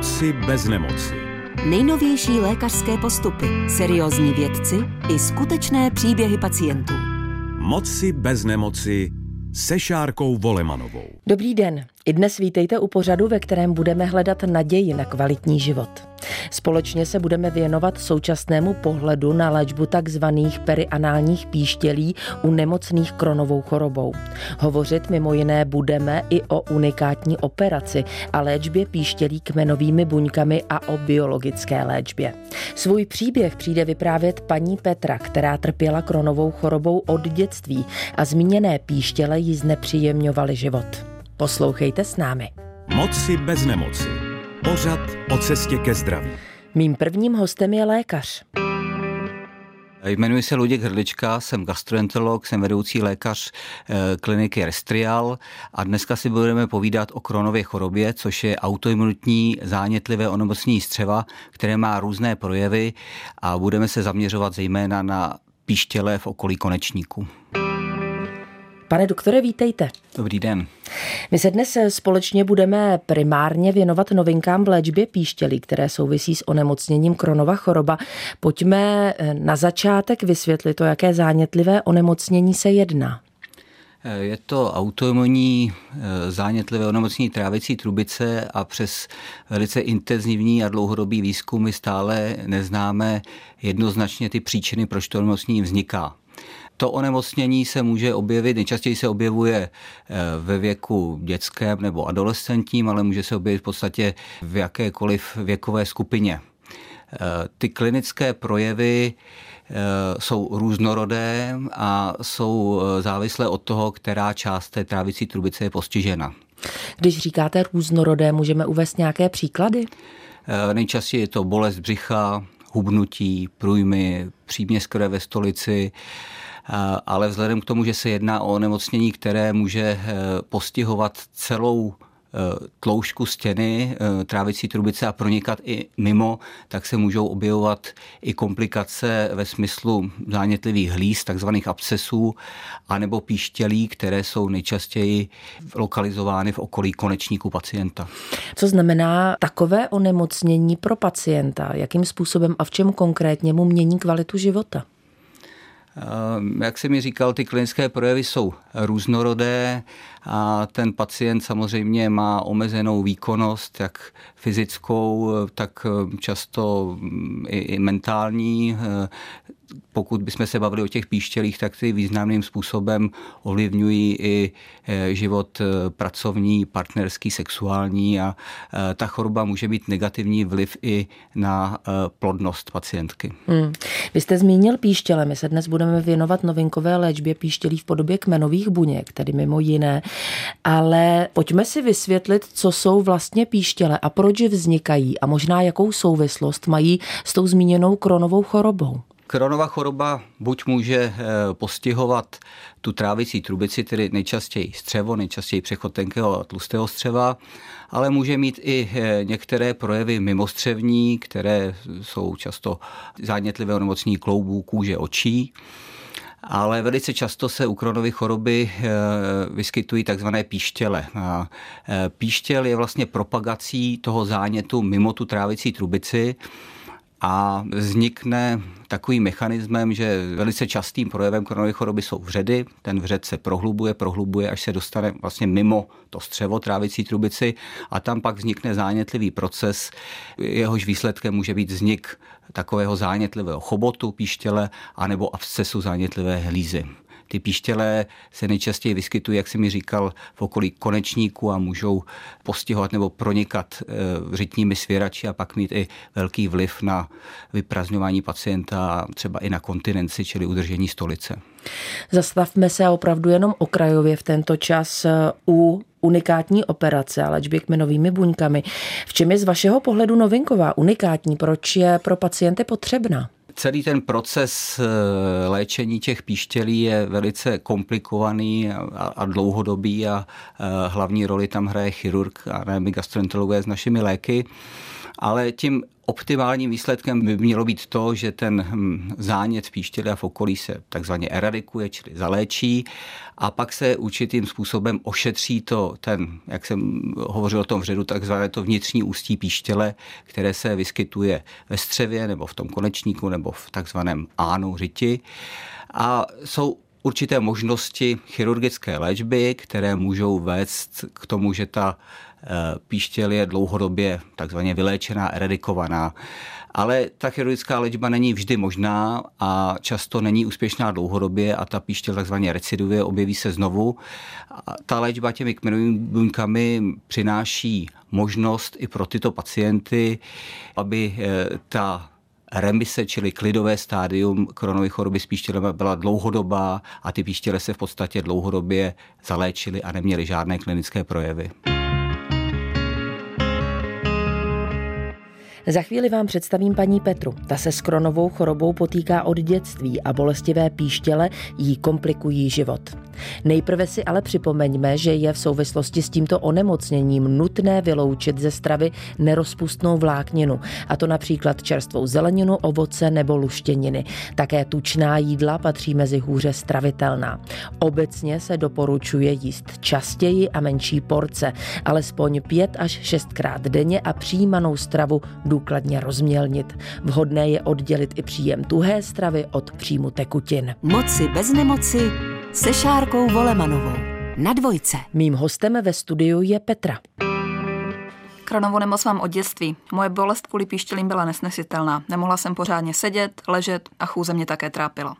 Moci bez nemoci. Nejnovější lékařské postupy, seriózní vědci i skutečné příběhy pacientů. Moci bez nemoci se Šárkou Volemanovou. Dobrý den. I dnes vítejte u pořadu, ve kterém budeme hledat naději na kvalitní život. Společně se budeme věnovat současnému pohledu na léčbu takzvaných perianálních píštělí u nemocných kronovou chorobou. Hovořit mimo jiné budeme i o unikátní operaci a léčbě píštělí kmenovými buňkami a o biologické léčbě. Svůj příběh přijde vyprávět paní Petra, která trpěla kronovou chorobou od dětství a zmíněné píštěle jí znepříjemňovaly život. Poslouchejte s námi. Moci bez nemoci. Pořad o cestě ke zdraví. Mým prvním hostem je lékař. Jmenuji se Luděk Hrdlička, jsem gastroenterolog, jsem vedoucí lékař eh, kliniky Restrial a dneska si budeme povídat o kronově chorobě, což je autoimunitní zánětlivé onemocnění střeva, které má různé projevy a budeme se zaměřovat zejména na píštěle v okolí konečníku. Pane doktore, vítejte. Dobrý den. My se dnes společně budeme primárně věnovat novinkám v léčbě píštělí, které souvisí s onemocněním Kronova choroba. Pojďme eh, na začátek vysvětlit, o jaké zánětlivé onemocnění se jedná. Eh, je to autoimunní eh, zánětlivé onemocnění trávicí trubice a přes velice intenzivní a dlouhodobý výzkumy stále neznáme jednoznačně ty příčiny, proč to onemocnění vzniká. To onemocnění se může objevit, nejčastěji se objevuje eh, ve věku dětském nebo adolescentním, ale může se objevit v podstatě v jakékoliv věkové skupině. Eh, ty klinické projevy eh, jsou různorodé a jsou závislé od toho, která část té trávicí trubice je postižena. Když říkáte různorodé, můžeme uvést nějaké příklady? Nejčastěji je to bolest břicha, hubnutí, průjmy, příměs ve stolici, ale vzhledem k tomu, že se jedná o onemocnění, které může eh, postihovat celou eh, tloušku stěny eh, trávicí trubice a pronikat i mimo, tak se můžou objevovat i komplikace ve smyslu zánětlivých hlíz, takzvaných abscesů, anebo píštělí, které jsou nejčastěji lokalizovány v okolí konečníku pacienta. Co znamená takové onemocnění pro pacienta? Jakým způsobem a v čem konkrétně mu mění kvalitu života? Ehm, jak jsem mi říkal, ty klinické projevy jsou různorodé a ten pacient samozřejmě má omezenou výkonnost, jak fyzickou, tak často i, i mentální pokud bychom se bavili o těch píštělích, tak ty významným způsobem ovlivňují i eh, život eh, pracovní, partnerský, sexuální a eh, ta choroba může mít negativní vliv i na plodnost pacientky. Hmm. Vy jste zmínil píštěle, my se dnes budeme věnovat novinkové léčbě píštělí v podobě kmenových buněk, tedy mimo jiné, ale pojďme si vysvětlit, co jsou vlastně píštěle a proč vznikají a možná jakou souvislost mají s tou zmíněnou kronovou chorobou. Kronová choroba buď může eh, postihovat tu trávicí trubici, tedy nejčastěji střevo, nejčastěji přechod tenkého a tlustého střeva, ale může mít i eh, některé projevy mimostřevní, které jsou často zánětlivé onemocnění kloubů, kůže, očí. Ale velice často se u kronovy choroby eh, vyskytují takzvané píštěle. Píštěl je vlastně propagací toho zánětu mimo tu trávicí trubici a vznikne takovým mechanismem, že velice častým projevem koronové choroby jsou vředy. Ten vřed se prohlubuje, prohlubuje, až se dostane vlastně mimo to střevo trávicí trubici a tam pak vznikne zánětlivý proces, jehož výsledkem může být vznik takového zánětlivého chobotu píštěle anebo abscesu zánětlivé hlízy. Ty píštěle se nejčastěji vyskytují, jak jsem mi říkal, v okolí konečníku a můžou postihovat nebo pronikat eh, řitními svěrači a pak mít i velký vliv na vyprazňování pacienta třeba i na kontinenci, čili udržení stolice. Zastavme se opravdu jenom okrajově v tento čas eh, u unikátní operace a léčbě kmenovými buňkami. V čem je z vašeho pohledu novinková, unikátní? Proč je pro pacienty potřebná? Celý ten proces eh, léčení těch píštělí je velice komplikovaný a, dlouhodobý a eh, hlavní roli tam hraje chirurg a ne my gastroenterologové s našimi léky. Ale tím Optimálním výsledkem by mělo být to, že ten hm, zánět v píštěle a v okolí se takzvaně eradikuje, čili zaléčí a pak se určitým způsobem ošetří to, ten, jak jsem hovořil o tom vředu, takzvané to vnitřní ústí píštěle, které se vyskytuje ve střevě nebo v tom konečníku nebo v takzvaném ánu řiti. A jsou určité možnosti chirurgické léčby, které můžou vést k tomu, že ta eh, píštěl je dlouhodobě takzvaně vyléčená, eradikovaná. Ale ta chirurgická léčba není vždy možná a často není úspěšná dlouhodobě a ta píštěl takzvaně reciduje, objeví se znovu. A ta léčba těmi kmenovými buňkami přináší možnost i pro tyto pacienty, aby eh, ta remise, čili klidové stádium koronové choroby s píštělem byla dlouhodobá a ty píštěle se v podstatě dlouhodobě zaléčily a neměly žádné klinické projevy. Za chvíli vám představím paní Petru. Ta se s kronovou chorobou potýká od dětství a bolestivé píštěle jí komplikují život. Nejprve si ale připomeňme, že je v souvislosti s tímto onemocněním nutné vyloučit ze stravy nerozpustnou vlákninu, a to například čerstvou zeleninu, ovoce nebo luštěniny. Také tučná jídla patří mezi hůře stravitelná. Obecně se doporučuje jíst častěji a menší porce, alespoň pět až šestkrát denně a přijímanou stravu důkladně rozmělnit. Vhodné je oddělit i příjem tuhé stravy od příjmu tekutin. Moci bez nemoci se Šárkou Volemanovou. Na dvojce. Mým hostem ve studiu je Petra. Kronovou nemoc mám od dětství. Moje bolest kvůli píštělím byla nesnesitelná. Nemohla jsem pořádně sedět, ležet a chůze mě také trápila.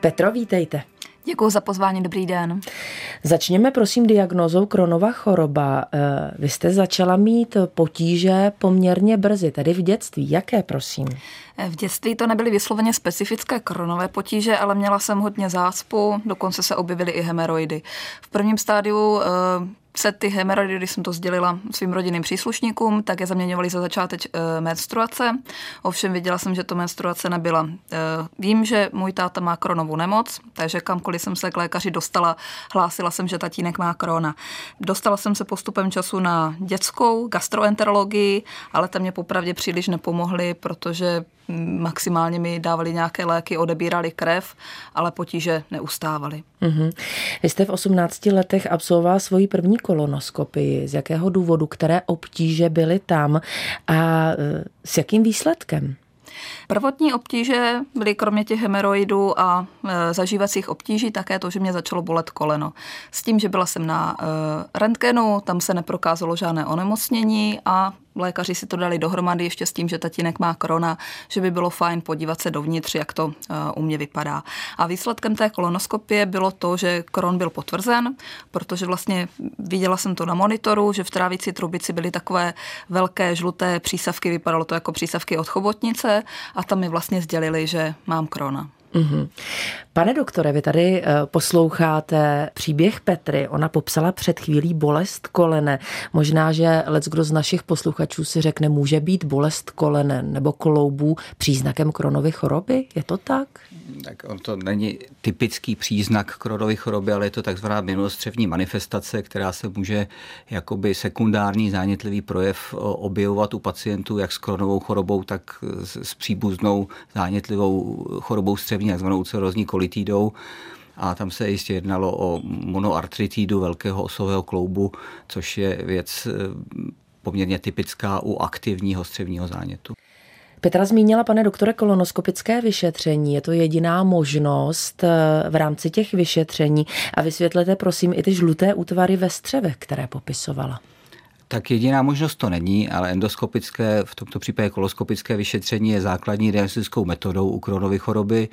Petro, vítejte. Děkuji za pozvání, dobrý den. Začněme prosím diagnozou Kronova choroba. Eh, vy jste začala mít potíže poměrně brzy, tedy v dětství. Jaké prosím? V dětství to nebyly vysloveně specifické kronové potíže, ale měla jsem hodně zácpu, dokonce se objevily i hemeroidy. V prvním stádiu eh, se ty hemeroidy, když jsem to sdělila svým rodinným příslušníkům, tak je zaměňovali za začátek e, menstruace. Ovšem viděla jsem, že to menstruace nebyla. E, vím, že můj táta má kronovou nemoc, takže kamkoliv jsem se k lékaři dostala, hlásila jsem, že tatínek má krona. Dostala jsem se postupem času na dětskou gastroenterologii, ale tam mě popravdě příliš nepomohly, protože maximálně mi dávali nějaké léky, odebírali krev, ale potíže neustávaly. Mm-hmm. Vy jste v 18 letech absolvoval svoji první kolonoskopii. Z jakého důvodu, které obtíže byly tam a e, s jakým výsledkem? Prvotní obtíže byly kromě těch hemeroidů a e, zažívacích obtíží také to, že mě začalo bolet koleno. S tím, že byla jsem na e, rentgenu, tam se neprokázalo žádné onemocnění a lékaři si to dali dohromady ještě s tím, že tatínek má korona, že by bylo fajn podívat se dovnitř, jak to eh, u mě vypadá. A výsledkem té kolonoskopie bylo to, že koron byl potvrzen, protože vlastně viděla jsem to na monitoru, že v trávici trubici byly takové velké žluté přísavky, vypadalo to jako přísavky od chobotnice a tam mi vlastně sdělili, že mám krona. Mm-hmm. Pane doktore, vy tady eh, posloucháte příběh Petry. Ona popsala před chvílí bolest kolene. Možná, že lec kdo z našich posluchačů si řekne, může být bolest kolene nebo kloubů příznakem kronovy choroby? Je to tak? Tak on to není typický příznak kronovy choroby, ale je to takzvaná minulostřevní manifestace, která se může jakoby sekundární zánětlivý projev objevovat u pacientů jak s kronovou chorobou, tak s příbuznou zánětlivou chorobou střevní takzvanou ulcerozní kolitidou a tam se jistě jednalo o monoartritidu velkého osového kloubu, což je věc eh, poměrně typická u aktivního střevního zánětu. Petra zmínila, pane doktore, kolonoskopické vyšetření. Je to jediná možnost eh, v rámci těch vyšetření. A vysvětlete prosím i ty žluté útvary ve střevech, které popisovala. Tak jediná možnost to není, ale endoskopické, v tomto případě koloskopické vyšetření je základní diagnostickou metodou u kronovy choroby.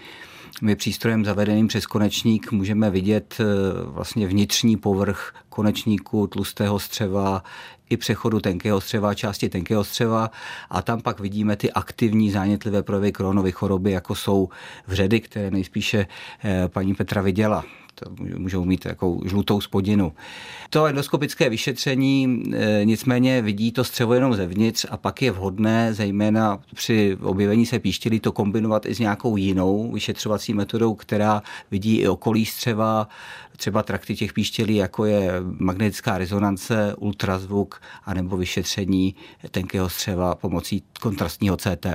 My přístrojem zavedeným přes konečník můžeme vidět eh, vlastně vnitřní povrch konečníku tlustého střeva i přechodu tenkého střeva, části tenkého střeva a tam pak vidíme ty aktivní zánětlivé projevy kronovy choroby, jako jsou vředy, které nejspíše eh, paní Petra viděla. Můžou mít takovou žlutou spodinu. To endoskopické vyšetření e, nicméně vidí to střevo jenom zevnitř a pak je vhodné, zejména při objevení se píštělí, to kombinovat i s nějakou jinou vyšetřovací metodou, která vidí i okolí střeva, třeba trakty těch píštělí, jako je magnetická rezonance, ultrazvuk anebo vyšetření tenkého střeva pomocí kontrastního CT.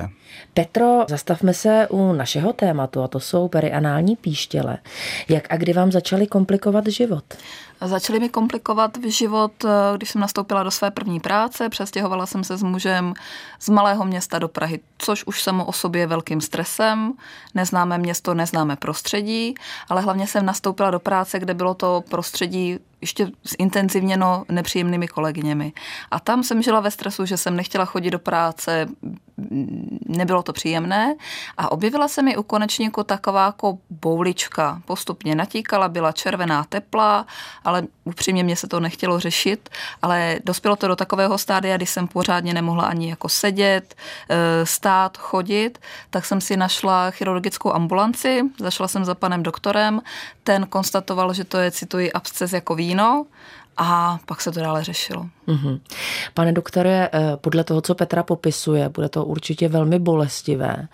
Petro, zastavme se u našeho tématu, a to jsou perianální píštěle. Jak a kdy vám začaly komplikovat život? Začaly mi komplikovat život, eh, když jsem nastoupila do své první práce. Přestěhovala jsem se s mužem z malého města do Prahy, což už samo o sobě je velkým stresem. Neznáme město, neznáme prostředí, ale hlavně jsem nastoupila do práce, kde bylo to prostředí ještě zintenzivněno nepříjemnými kolegyněmi. A tam jsem žila ve stresu, že jsem nechtěla chodit do práce, nebylo to příjemné a objevila se mi u konečníku taková jako boulička. Postupně natíkala, byla červená, teplá, ale upřímně mě se to nechtělo řešit, ale dospělo to do takového stádia, kdy jsem pořádně nemohla ani jako sedět, e, stát, chodit, tak jsem si našla chirurgickou ambulanci, zašla jsem za panem doktorem, ten konstatoval, že to je, cituji, absces jako víno a pak se to dále řešilo. Mm-hmm. Pane doktore, eh, podle toho, co Petra popisuje, bude to určitě velmi bolestivé.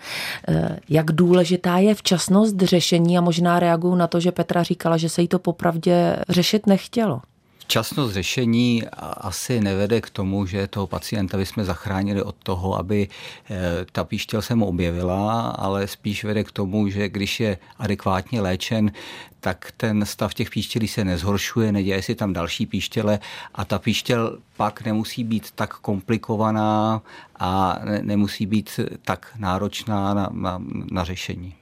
Eh, jak důležitá je včasnost řešení a možná reaguju na to, že Petra říkala, že se jí to popravdě řešit nechtělo? Včasnost řešení asi nevede k tomu, že toho pacienta bychom zachránili od toho, aby eh, ta píštěl se mu objevila, ale spíš vede k tomu, že když je adekvátně léčen, tak ten stav těch píštělí se nezhoršuje, neděje si tam další píštěle a ta píštěl pak nemusí být tak komplikovaná a nemusí být tak náročná na, na, na řešení.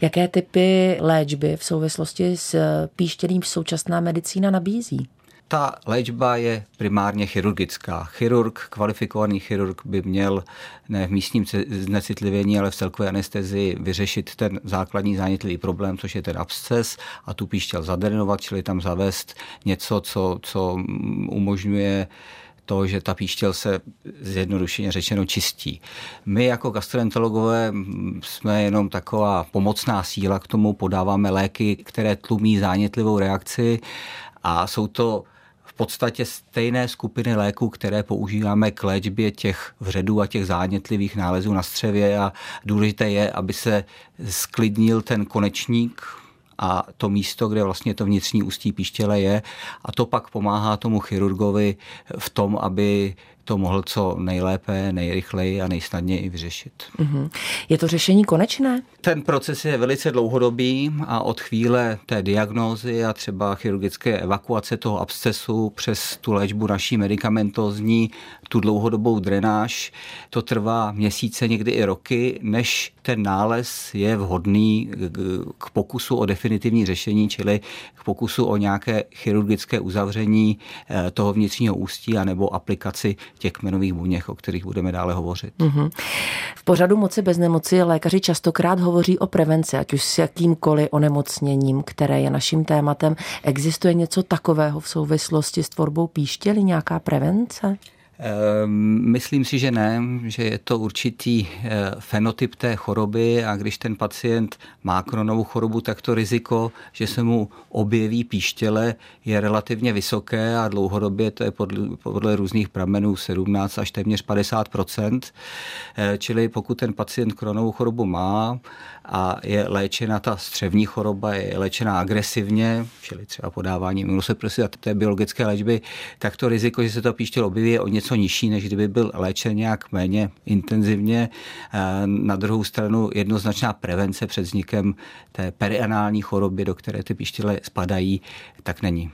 Jaké typy léčby v souvislosti s píštělím současná medicína nabízí? Ta léčba je primárně chirurgická. Chirurg, kvalifikovaný chirurg by měl ne v místním znecitlivění, ale v celkové anestezii vyřešit ten základní zánětlivý problém, což je ten absces a tu píšťal zadrenovat, čili tam zavést něco, co, co umožňuje to, že ta píštěl se zjednodušeně řečeno čistí. My jako gastroenterologové jsme jenom taková pomocná síla k tomu, podáváme léky, které tlumí zánětlivou reakci a jsou to podstatě stejné skupiny léků, které používáme k léčbě těch vředů a těch zánětlivých nálezů na střevě. A důležité je, aby se sklidnil ten konečník, a to místo, kde vlastně to vnitřní ústí píštěle je. A to pak pomáhá tomu chirurgovi v tom, aby to mohl co nejlépe, nejrychleji a nejsnadněji i vyřešit. Mm-hmm. Je to řešení konečné? Ten proces je velice dlouhodobý a od chvíle té diagnózy a třeba chirurgické evakuace toho abscesu přes tu léčbu naší medicamentozní, tu dlouhodobou drenáž, to trvá měsíce, někdy i roky, než ten nález je vhodný k pokusu o definitivní řešení, čili k pokusu o nějaké chirurgické uzavření eh, toho vnitřního ústí anebo aplikaci těch kmenových buněch, o kterých budeme dále hovořit. Mm-hmm. V pořadu Moci bez nemoci lékaři častokrát hovoří o prevenci, ať už s jakýmkoliv onemocněním, které je naším tématem. Existuje něco takového v souvislosti s tvorbou píštěly, nějaká prevence? Ehm, myslím si, že ne, že je to určitý eh, fenotyp té choroby a když ten pacient má kronovou chorobu, tak to riziko, že se mu objeví píštěle, je relativně vysoké a dlouhodobě to je podle, podle různých pramenů 17 až téměř 50% eh, Čili pokud ten pacient kronovou chorobu má a je léčena ta střevní choroba, je léčena agresivně, čili třeba podávání imunosupresiv a té biologické léčby, tak to riziko, že se to píštěl objeví, je o něco nižší, než kdyby byl léčen nějak méně intenzivně. Eh, na druhou stranu jednoznačná prevence před vznikem té perianální choroby, do které ty píštěle spadají, tak není.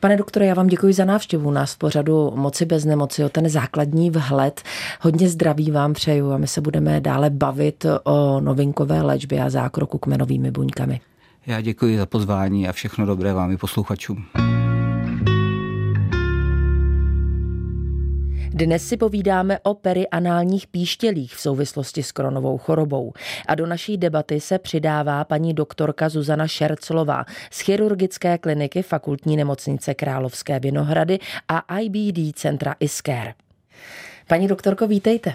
Pane doktore, já vám děkuji za návštěvu nás v pořadu Moci bez nemoci, o ten základní vhled. Hodně zdraví vám přeju a my se budeme dále bavit o novinkové léčbě a zákroku kmenovými buňkami. Já děkuji za pozvání a všechno dobré vám i posluchačům. Dnes si povídáme o perianálních píštělích v souvislosti s kronovou chorobou. A do naší debaty se přidává paní doktorka Zuzana Šerclová z chirurgické kliniky fakultní nemocnice Královské Vinohrady a IBD centra Isker. Paní doktorko, vítejte.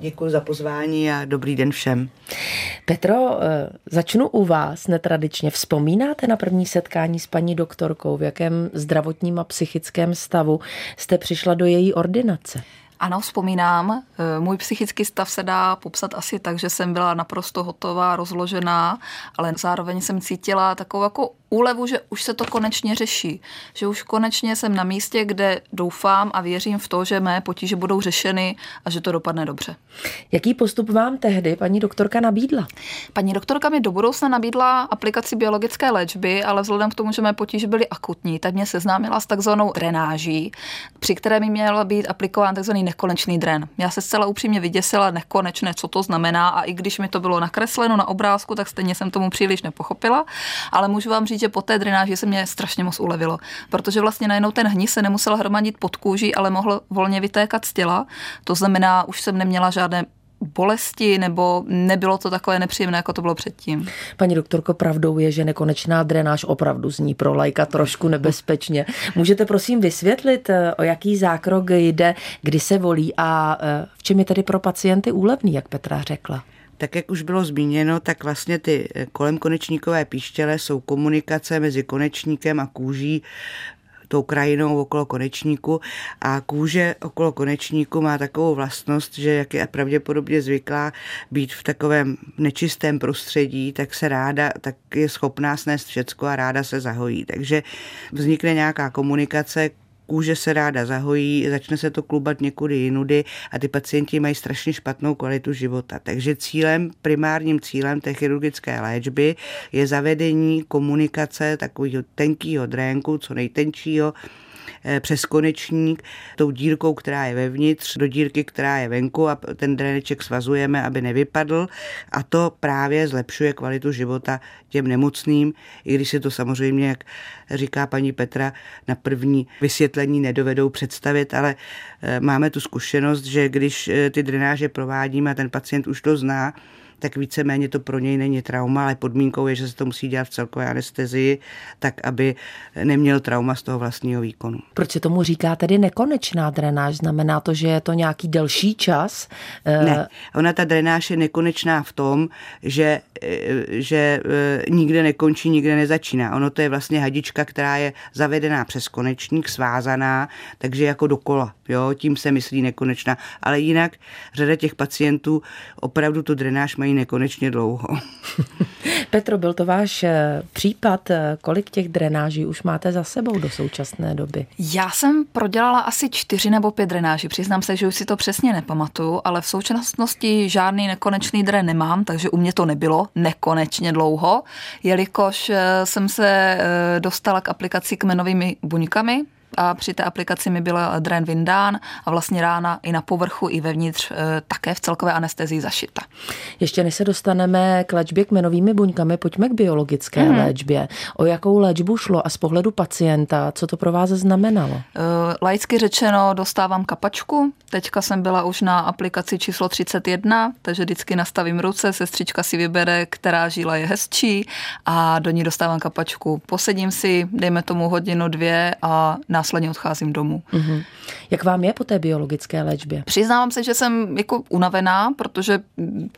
Děkuji za pozvání a dobrý den všem. Petro, eh, začnu u vás netradičně. Vzpomínáte na první setkání s paní doktorkou? V jakém zdravotním a psychickém stavu jste přišla do její ordinace? Ano, vzpomínám. Eh, můj psychický stav se dá popsat asi tak, že jsem byla naprosto hotová, rozložená, ale zároveň jsem cítila takovou jako úlevu, že už se to konečně řeší. Že už konečně jsem na místě, kde doufám a věřím v to, že mé potíže budou řešeny a že to dopadne dobře. Jaký postup vám tehdy paní doktorka nabídla? Paní doktorka mi do budoucna nabídla aplikaci biologické léčby, ale vzhledem k tomu, že mé potíže byly akutní, tak mě seznámila s takzvanou drenáží, při které mi měl být aplikován takzvaný nekonečný dren. Já se zcela upřímně vyděsila nekonečné, co to znamená a i když mi to bylo nakresleno na obrázku, tak stejně jsem tomu příliš nepochopila, ale můžu vám říct, že po té drenáži se mě strašně moc ulevilo, protože vlastně najednou ten hnis se nemusel hromadit pod kůží, ale mohl volně vytékat z těla. To znamená, už jsem neměla žádné bolesti, nebo nebylo to takové nepříjemné, jako to bylo předtím. Paní doktorko, pravdou je, že nekonečná drenáž opravdu zní pro lajka trošku nebezpečně. Můžete prosím vysvětlit, eh, o jaký zákrok jde, kdy se volí a eh, v čem je tedy pro pacienty úlevný, jak Petra řekla? Tak jak už bylo zmíněno, tak vlastně ty eh, kolem konečníkové píštěle jsou komunikace mezi konečníkem a kůží tou krajinou okolo konečníku a kůže okolo konečníku má takovou vlastnost, že jak je pravděpodobně zvyklá být v takovém nečistém prostředí, tak se ráda, tak je schopná snést všecko a ráda se zahojí. Takže vznikne nějaká komunikace, kůže se ráda zahojí, začne se to klubat někudy jinudy a ty pacienti mají strašně špatnou kvalitu života. Takže cílem, primárním cílem té chirurgické léčby je zavedení komunikace takového tenkého drénku, co nejtenčího, přes konečník tou dírkou, která je vevnitř, do dírky, která je venku a ten dreneček svazujeme, aby nevypadl. A to právě zlepšuje kvalitu života těm nemocným, i když si to samozřejmě, jak říká paní Petra, na první vysvětlení nedovedou představit, ale eh, máme tu zkušenost, že když eh, ty drenáže provádíme a ten pacient už to zná, tak víceméně to pro něj není trauma, ale podmínkou je, že se to musí dělat v celkové anestezii, tak aby neměl trauma z toho vlastního výkonu. Proč se tomu říká tedy nekonečná drenáž? Znamená to, že je to nějaký delší čas? Eh, ne, ona ta drenáž je nekonečná v tom, že, eh, že eh, nikde nekončí, nikde nezačíná. Ono to je vlastně hadička, která je zavedená přes konečník, svázaná, takže jako dokola. Jo? Tím se myslí nekonečná. Ale jinak řada těch pacientů opravdu tu drenáž mají nekonečně dlouho. Petro, byl to váš eh, případ. Eh, kolik těch drenáží už máte za sebou do současné doby? Já jsem prodělala asi čtyři nebo pět drenáží. Přiznám se, že už si to přesně nepamatuju, ale v současnosti žádný nekonečný dren nemám, takže u mě to nebylo nekonečně dlouho, jelikož eh, jsem se dostala k aplikaci kmenovými buňkami, a při té aplikaci mi byl dren vyndán a vlastně rána i na povrchu, i vevnitř eh, také v celkové anestezii zašita. Ještě než se dostaneme k léčbě kmenovými buňkami, pojďme k biologické mm. léčbě. O jakou léčbu šlo a z pohledu pacienta, co to pro vás znamenalo? Uh, laicky řečeno, dostávám kapačku. Teďka jsem byla už na aplikaci číslo 31, takže vždycky nastavím ruce, sestřička si vybere, která žíla je hezčí a do ní dostávám kapačku. Posedím si, dejme tomu hodinu, dvě a na následně odcházím domů. Mm-hmm. Jak vám je po té biologické léčbě? Přiznávám se, že jsem jako unavená, protože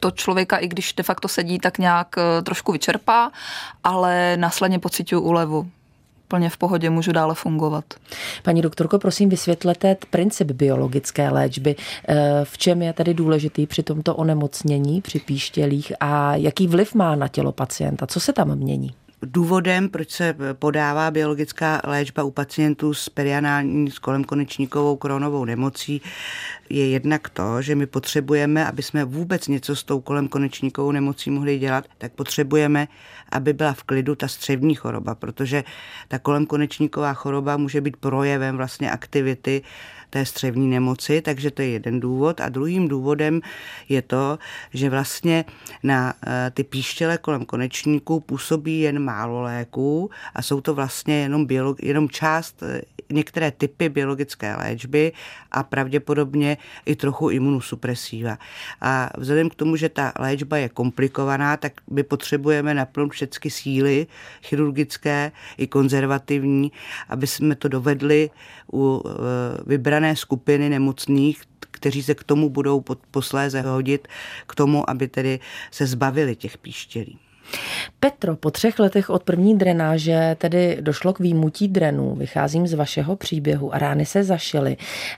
to člověka, i když de facto sedí, tak nějak eh, trošku vyčerpá, ale následně pocituju úlevu plně v pohodě můžu dále fungovat. Paní doktorko, prosím vysvětlete princip biologické léčby. Eh, v čem je tedy důležitý při tomto onemocnění, při píštělích a jaký vliv má na tělo pacienta? Co se tam mění? Důvodem, proč se podává biologická léčba u pacientů s perianální s kolem konečníkovou kronovou nemocí, je jednak to, že my potřebujeme, aby jsme vůbec něco s tou kolem konečníkovou nemocí mohli dělat, tak potřebujeme, aby byla v klidu ta střevní choroba, protože ta kolem konečníková choroba může být projevem vlastně aktivity té střevní nemoci, takže to je jeden důvod. A druhým důvodem je to, že vlastně na eh, ty píštěle kolem konečníků působí jen málo léků a jsou to vlastně jenom, biolog, jenom část eh, některé typy biologické léčby a pravděpodobně i trochu imunosupresiva. A vzhledem k tomu, že ta léčba je komplikovaná, tak my potřebujeme napnout všechny síly chirurgické i konzervativní, aby jsme to dovedli u eh, vybrané skupiny nemocných, kteří se k tomu budou posléze hodit, k tomu, aby tedy se zbavili těch píštělí. Petro, po třech letech od první drenáže tedy došlo k výmutí drenů. Vycházím z vašeho příběhu a rány se zašily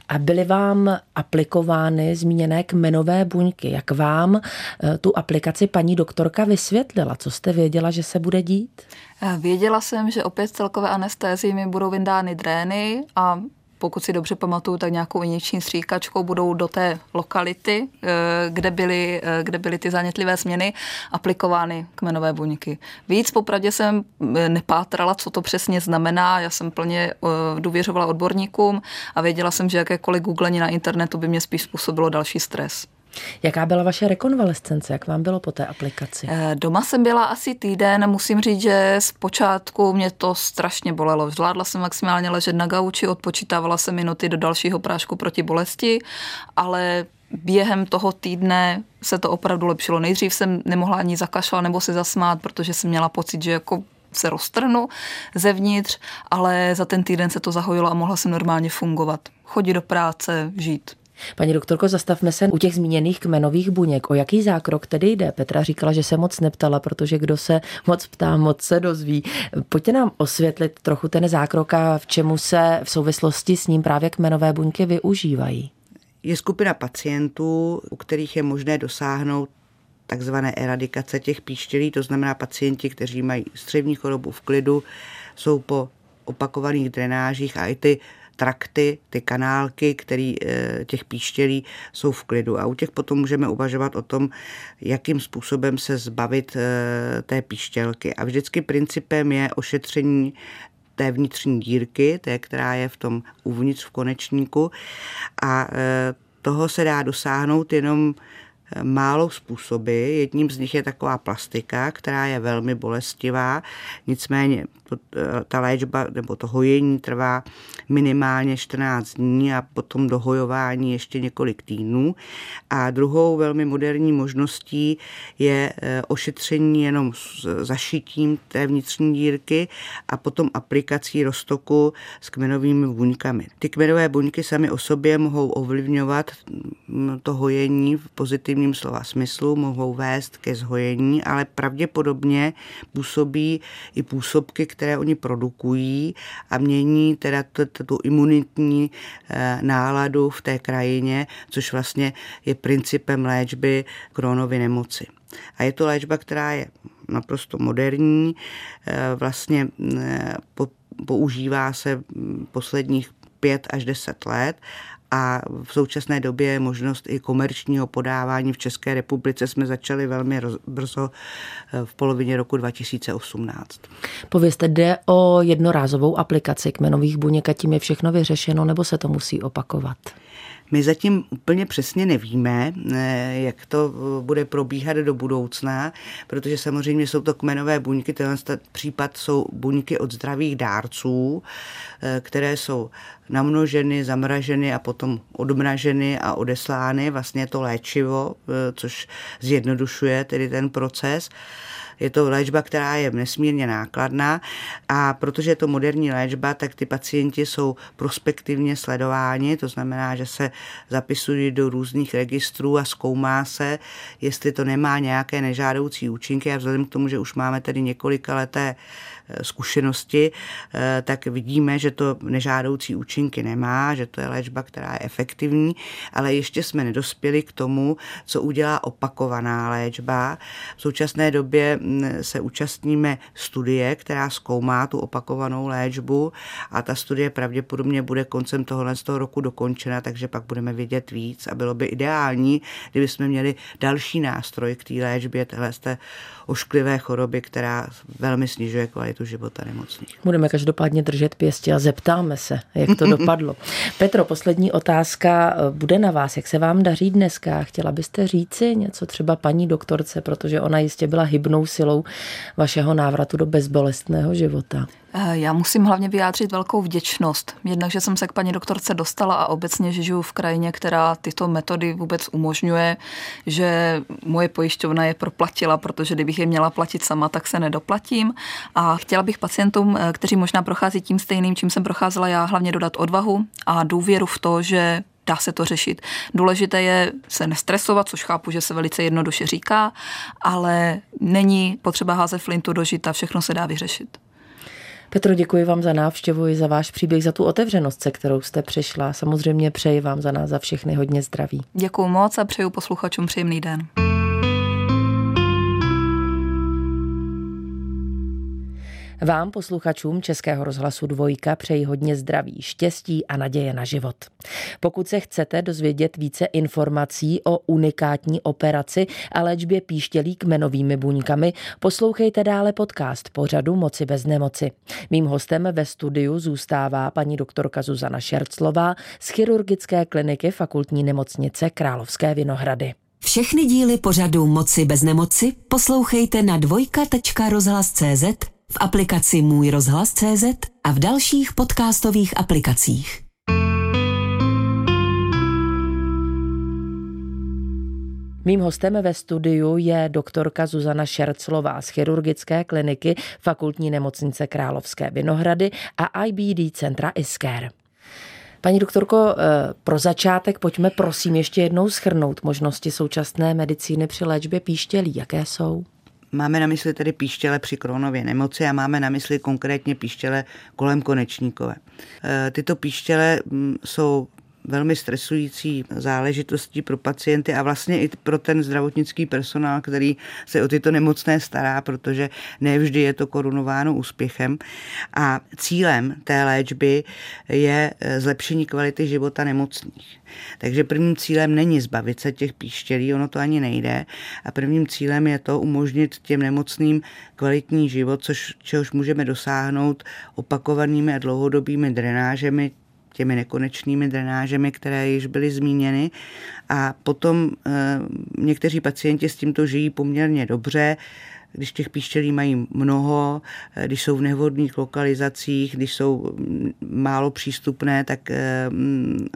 a byly vám aplikovány zmíněné kmenové buňky. Jak vám eh, tu aplikaci paní doktorka vysvětlila? Co jste věděla, že se bude dít? Eh, věděla jsem, že opět celkové anestézii mi budou vyndány drény a pokud si dobře pamatuju, tak nějakou injekční stříkačkou budou do té lokality, eh, kde byly, eh, kde byly ty zanětlivé změny, aplikovány kmenové buňky. Víc popravdě jsem eh, nepátrala, co to přesně znamená. Já jsem plně důvěřovala odborníkům a věděla jsem, že jakékoliv googlení na internetu by mě spíš způsobilo další stres. Jaká byla vaše rekonvalescence? Jak vám bylo po té aplikaci? Eh, doma jsem byla asi týden. Musím říct, že zpočátku mě to strašně bolelo. Zvládla jsem maximálně ležet na gauči, odpočítávala jsem minuty do dalšího prášku proti bolesti, ale během toho týdne se to opravdu lepšilo. Nejdřív jsem nemohla ani zakašlat nebo se zasmát, protože jsem měla pocit, že jako se roztrhnu zevnitř, ale za ten týden se to zahojilo a mohla jsem normálně fungovat. Chodit do práce, žít. Paní doktorko, zastavme se u těch zmíněných kmenových buněk. O jaký zákrok tedy jde? Petra říkala, že se moc neptala, protože kdo se moc ptá, moc se dozví. Pojďte nám osvětlit trochu ten zákrok a v čemu se v souvislosti s ním právě kmenové buňky využívají. Je skupina pacientů, u kterých je možné dosáhnout takzvané eradikace těch píštělí, to znamená pacienti, kteří mají střevní chorobu v klidu, jsou po opakovaných drenážích a i ty trakty, ty kanálky, který eh, těch píštělí jsou v klidu. A u těch potom můžeme uvažovat o tom, jakým způsobem se zbavit eh, té píštělky. A vždycky principem je ošetření té vnitřní dírky, té, která je v tom uvnitř v konečníku. A eh, toho se dá dosáhnout jenom málo způsoby. Jedním z nich je taková plastika, která je velmi bolestivá, nicméně ta léčba nebo to hojení trvá minimálně 14 dní a potom dohojování ještě několik týdnů. A druhou velmi moderní možností je e, ošetření jenom s zašitím té vnitřní dírky a potom aplikací roztoku s kmenovými buňkami. Ty kmenové buňky sami o sobě mohou ovlivňovat to hojení v pozitivním slova smyslu, mohou vést ke zhojení, ale pravděpodobně působí i působky, které oni produkují a mění teda tu imunitní eh, náladu v té krajině, což vlastně je principem léčby Crohnovy nemoci. A je to léčba, která je naprosto moderní, eh, vlastně eh, používá se posledních pět až deset let a v současné době je možnost i komerčního podávání v České republice. Jsme začali velmi brzo eh, v polovině roku 2018. Povězte, jde o jednorázovou aplikaci kmenových buněk a tím je všechno vyřešeno, nebo se to musí opakovat? My zatím úplně přesně nevíme, eh, jak to eh, bude probíhat do budoucna, protože samozřejmě jsou to kmenové buňky, tenhle případ jsou buňky od zdravých dárců, eh, které jsou namnoženy, zamraženy a potom odmraženy a odeslány. Vlastně to léčivo, což zjednodušuje tedy ten proces. Je to léčba, která je nesmírně nákladná a protože je to moderní léčba, tak ty pacienti jsou prospektivně sledováni, to znamená, že se zapisují do různých registrů a zkoumá se, jestli to nemá nějaké nežádoucí účinky a vzhledem k tomu, že už máme tedy několika leté zkušenosti, eh, tak vidíme, že to nežádoucí účinky nemá, že to je léčba, která je efektivní, ale ještě jsme nedospěli k tomu, co udělá opakovaná léčba. V současné době mm, se účastníme studie, která zkoumá tu opakovanou léčbu a ta studie pravděpodobně bude koncem tohohle z toho roku dokončena, takže pak budeme vidět víc a bylo by ideální, kdyby jsme měli další nástroj k té léčbě téhle ošklivé choroby, která velmi snižuje kvalitu života nemocných. Budeme každopádně držet pěstě a zeptáme se, jak to dopadlo. Petro, poslední otázka bude na vás. Jak se vám daří dneska? Chtěla byste říci něco třeba paní doktorce, protože ona jistě byla hybnou silou vašeho návratu do bezbolestného života. Eh, já musím hlavně vyjádřit velkou vděčnost. Jednak, že jsem se k paní doktorce dostala a obecně, že žiju v krajině, která tyto metody vůbec umožňuje, že moje pojišťovna je proplatila, protože kdybych je měla platit sama, tak se nedoplatím. A chtěla bych pacientům, eh, kteří možná prochází tím stejným, čím jsem procházela já, hlavně dodat odvahu a důvěru v to, že dá se to řešit. Důležité je se nestresovat, což chápu, že se velice jednoduše říká, ale není potřeba házet flintu do žita, všechno se dá vyřešit. Petro, děkuji vám za návštěvu i za váš příběh, za tu otevřenost, se kterou jste přišla. Samozřejmě přeji vám za nás za všechny hodně zdraví. Děkuji moc a přeju posluchačům příjemný den. Vám, posluchačům Českého rozhlasu Dvojka, přeji hodně zdraví, štěstí a naděje na život. Pokud se chcete dozvědět více informací o unikátní operaci a léčbě píštělí kmenovými buňkami, poslouchejte dále podcast pořadu Moci bez nemoci. Mým hostem ve studiu zůstává paní doktorka Zuzana Šerclová z chirurgické kliniky fakultní nemocnice Královské Vinohrady. Všechny díly pořadu Moci bez nemoci poslouchejte na dvojka.rozhlas.cz v aplikaci Můj rozhlas CZ a v dalších podcastových aplikacích. Mým hostem ve studiu je doktorka Zuzana Šerclová z chirurgické kliniky Fakultní nemocnice Královské Vinohrady a IBD centra Isker. Paní doktorko, eh, pro začátek pojďme prosím ještě jednou schrnout možnosti současné medicíny při léčbě píštělí. Jaké jsou? Máme na mysli tedy píštěle při kronově nemoci a máme na mysli konkrétně píštěle kolem konečníkové. E, tyto píštěle mm, jsou velmi stresující záležitostí pro pacienty a vlastně i pro ten zdravotnický personál, který se o tyto nemocné stará, protože nevždy je to korunováno úspěchem. A cílem té léčby je eh, zlepšení kvality života nemocných. Takže prvním cílem není zbavit se těch píštělí, ono to ani nejde. A prvním cílem je to umožnit těm nemocným kvalitní život, což, čehož můžeme dosáhnout opakovanými a dlouhodobými drenážemi těmi nekonečnými drenážemi, které již byly zmíněny. A potom e, někteří pacienti s tímto žijí poměrně dobře, když těch píšťelí mají mnoho, eh, když jsou v nevhodných lokalizacích, když jsou mm, málo přístupné, tak e,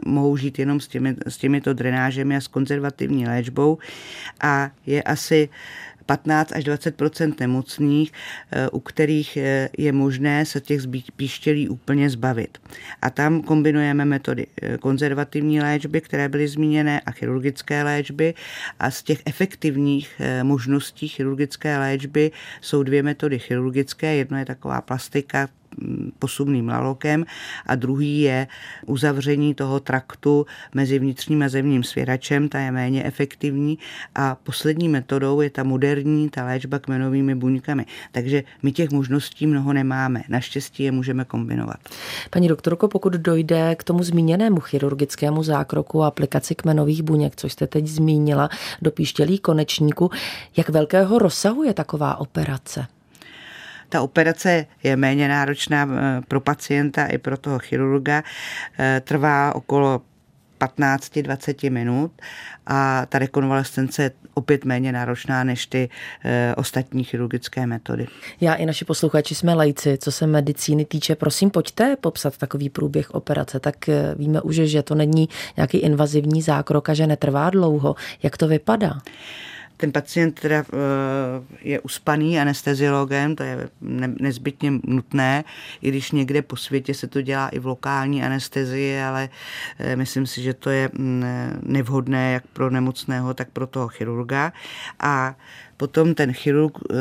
mohou žít jenom s, těmi, s těmito drenážemi a s konzervativní léčbou. A je asi 15 až 20% nemocných, eh, u kterých eh, je možné se těch píštělí úplně zbavit. A tam kombinujeme metody eh, konzervativní léčby, které byly zmíněné, a chirurgické léčby. A z těch efektivních možností chirurgické léčby jsou dvě metody chirurgické. Jedno je taková plastika, posuvným lalokem a druhý je uzavření toho traktu mezi vnitřním a zemním svěračem, ta je méně efektivní a poslední metodou je ta moderní, ta léčba kmenovými buňkami. Takže my těch možností mnoho nemáme. Naštěstí je můžeme kombinovat. Paní doktorko, pokud dojde k tomu zmíněnému chirurgickému zákroku a aplikaci kmenových buněk, což jste teď zmínila, do píštělí konečníku, jak velkého rozsahu je taková operace? Ta operace je méně náročná eh, pro pacienta i pro toho chirurga. Eh, trvá okolo 15-20 minut a ta rekonvalescence je opět méně náročná než ty e, ostatní chirurgické metody. Já i naši posluchači jsme lajci, co se medicíny týče. Prosím, pojďte popsat takový průběh operace. Tak víme už, že to není nějaký invazivní zákrok a že netrvá dlouho. Jak to vypadá? Ten pacient teda eh, je uspaný anesteziologem, to je nezbytně nutné, i když někde po světě se to dělá i v lokální anestezii, ale eh, myslím si, že to je mm, nevhodné jak pro nemocného, tak pro toho chirurga. A Potom ten chirurg eh,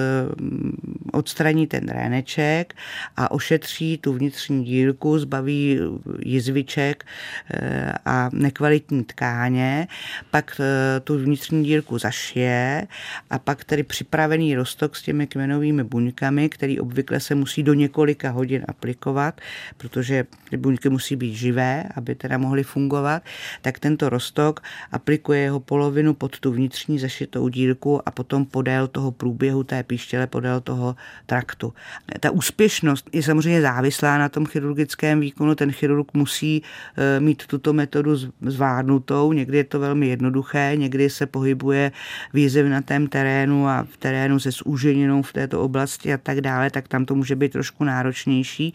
odstraní ten réneček a ošetří tu vnitřní dílku, zbaví jizviček eh, a nekvalitní tkáně, pak eh, tu vnitřní dílku zašije a pak tedy připravený rostok s těmi kmenovými buňkami, který obvykle se musí do několika hodin aplikovat, protože ty buňky musí být živé, aby teda mohly fungovat, tak tento rostok aplikuje jeho polovinu pod tu vnitřní zašitou dílku a potom pod podél toho průběhu té píštěle, podél toho traktu. Ta úspěšnost je samozřejmě závislá na tom chirurgickém výkonu. Ten chirurg musí eh, mít tuto metodu zvládnutou. Někdy je to velmi jednoduché, někdy se pohybuje v bezevnatém terénu a v terénu se zúženinou v této oblasti a tak dále, tak tam to může být trošku náročnější.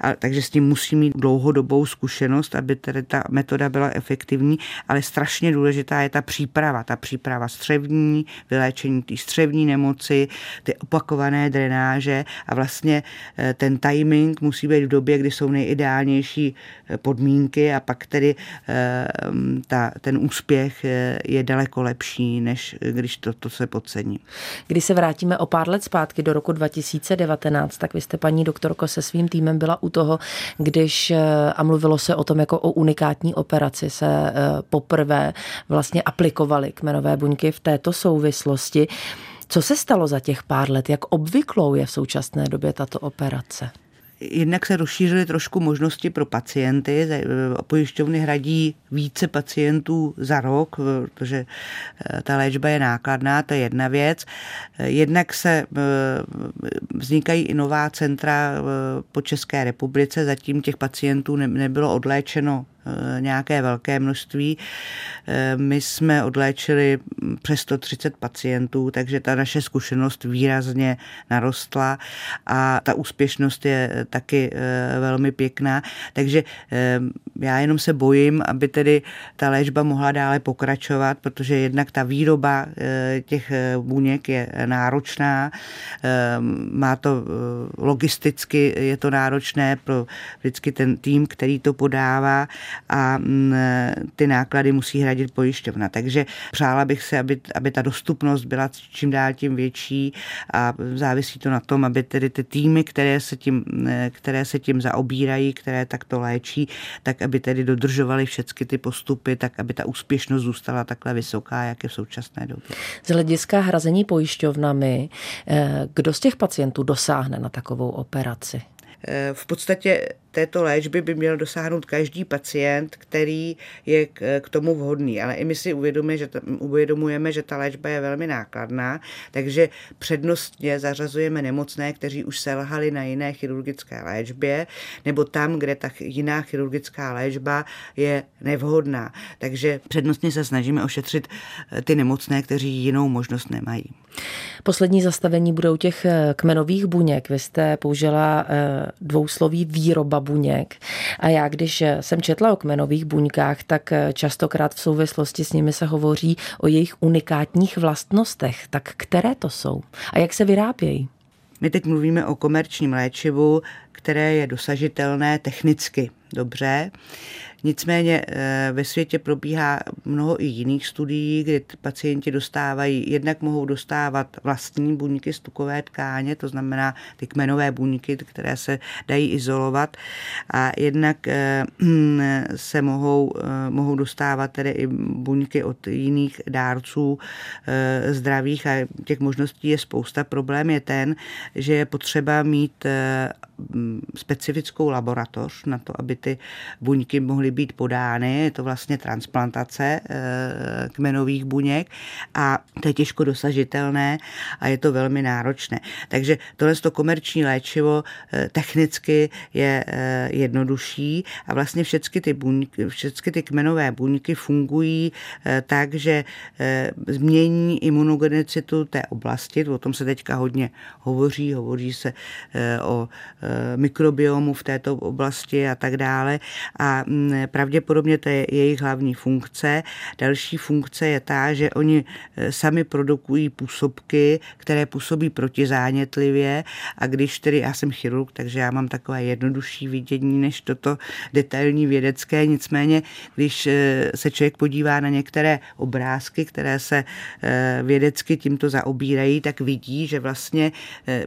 A, takže s tím musí mít dlouhodobou zkušenost, aby tedy ta metoda byla efektivní, ale strašně důležitá je ta příprava, ta příprava střevní, vyléčení té střevní nemoci, ty opakované drenáže a vlastně eh, ten timing musí být v době, kdy jsou nejideálnější eh, podmínky a pak tedy eh, ta, ten úspěch je daleko lepší, než když to, to se podcení. Když se vrátíme o pár let zpátky do roku 2019, tak vy jste paní doktorko se svým týmem byla u toho, když a mluvilo se o tom jako o unikátní operaci, se poprvé vlastně aplikovaly kmenové buňky v této souvislosti. Co se stalo za těch pár let? Jak obvyklou je v současné době tato operace? Jednak se rozšířily trošku možnosti pro pacienty. Pojišťovny hradí více pacientů za rok, protože eh, ta léčba je nákladná, to je jedna věc. Jednak se vznikají i nová centra po České republice, zatím těch pacientů nebylo odléčeno nějaké velké množství. Eh, my jsme odléčili přes 130 pacientů, takže ta naše zkušenost výrazně narostla a ta úspěšnost je taky eh, velmi pěkná. Takže já jenom se bojím, aby tedy ta léčba mohla dále pokračovat, protože jednak ta výroba těch buněk je náročná, má to logisticky, je to náročné pro vždycky ten tým, který to podává a mm, ty náklady musí hradit pojišťovna. Takže přála bych se, aby, aby ta dostupnost byla čím dál tím větší a závisí to na tom, aby tedy ty týmy, které se tím, které se tím zaobírají, které takto léčí, tak aby tedy dodržovaly všechny ty postupy, tak aby ta úspěšnost zůstala takhle vysoká, jak je v současné době. Z hlediska hrazení pojišťovnami, eh, kdo z těch pacientů dosáhne na takovou operaci? Eh, v podstatě této léčby by měl dosáhnout každý pacient, který je k, tomu vhodný. Ale i my si uvědomujeme že, ta, uvědomujeme, že ta léčba je velmi nákladná, takže přednostně zařazujeme nemocné, kteří už selhali na jiné chirurgické léčbě, nebo tam, kde ta jiná chirurgická léčba je nevhodná. Takže přednostně se snažíme ošetřit eh, ty nemocné, kteří jinou možnost nemají. Poslední zastavení budou těch eh, kmenových buněk. Vy jste použila eh, dvousloví výroba buněk. A já, když jsem četla o kmenových buňkách, tak častokrát v souvislosti s nimi se hovoří o jejich unikátních vlastnostech. Tak které to jsou? A jak se vyrábějí? My teď mluvíme o komerčním léčivu, které je dosažitelné technicky dobře. Nicméně eh, ve světě probíhá mnoho i jiných studií, kdy pacienti dostávají, jednak mohou dostávat vlastní buňky z tukové tkáně, to znamená ty kmenové buňky, které se dají izolovat a jednak eh, se mohou, eh, mohou dostávat tedy i buňky od jiných dárců zdravých a těch možností je spousta. Problém je ten, že je potřeba mít specifickou laboratoř na to, aby ty buňky mohly být podány. Je to vlastně transplantace eh, kmenových buněk a to je těžko dosažitelné a je to velmi náročné. Takže tohle to komerční léčivo eh, technicky je eh, jednodušší a vlastně všechny ty, buňky, všechny ty kmenové buňky fungují tak, že změní imunogenicitu té oblasti, o tom se teďka hodně hovoří, hovoří se o mikrobiomu v této oblasti a tak dále a mm, pravděpodobně to je jejich hlavní funkce. Další funkce je ta, že oni e, sami produkují působky, které působí protizánětlivě. A když tedy, já jsem chirurg, takže já mám takové jednodušší vidění než toto detailní vědecké, nicméně, když e, se člověk podívá na některé obrázky, které se e, vědecky tímto zaobírají, tak vidí, že vlastně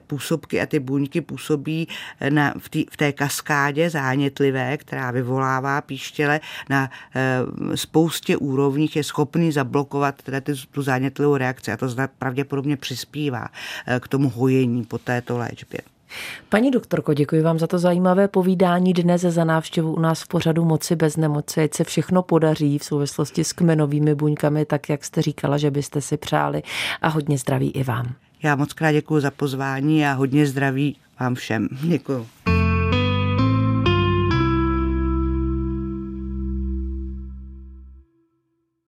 působky a ty buňky působí na, v, tý, v té kaskádě zánětlivé, která vyvolává píštěle na e, spoustě úrovních je schopný zablokovat teda ty, tu zánětlivou reakci a to pravděpodobně přispívá e, k tomu hojení po této léčbě. Paní doktorko, děkuji vám za to zajímavé povídání dnes za návštěvu u nás v pořadu Moci bez nemoci. Ať se všechno podaří v souvislosti s kmenovými buňkami, tak jak jste říkala, že byste si přáli a hodně zdraví i vám. Já moc krát děkuji za pozvání a hodně zdraví vám všem. Děkuji.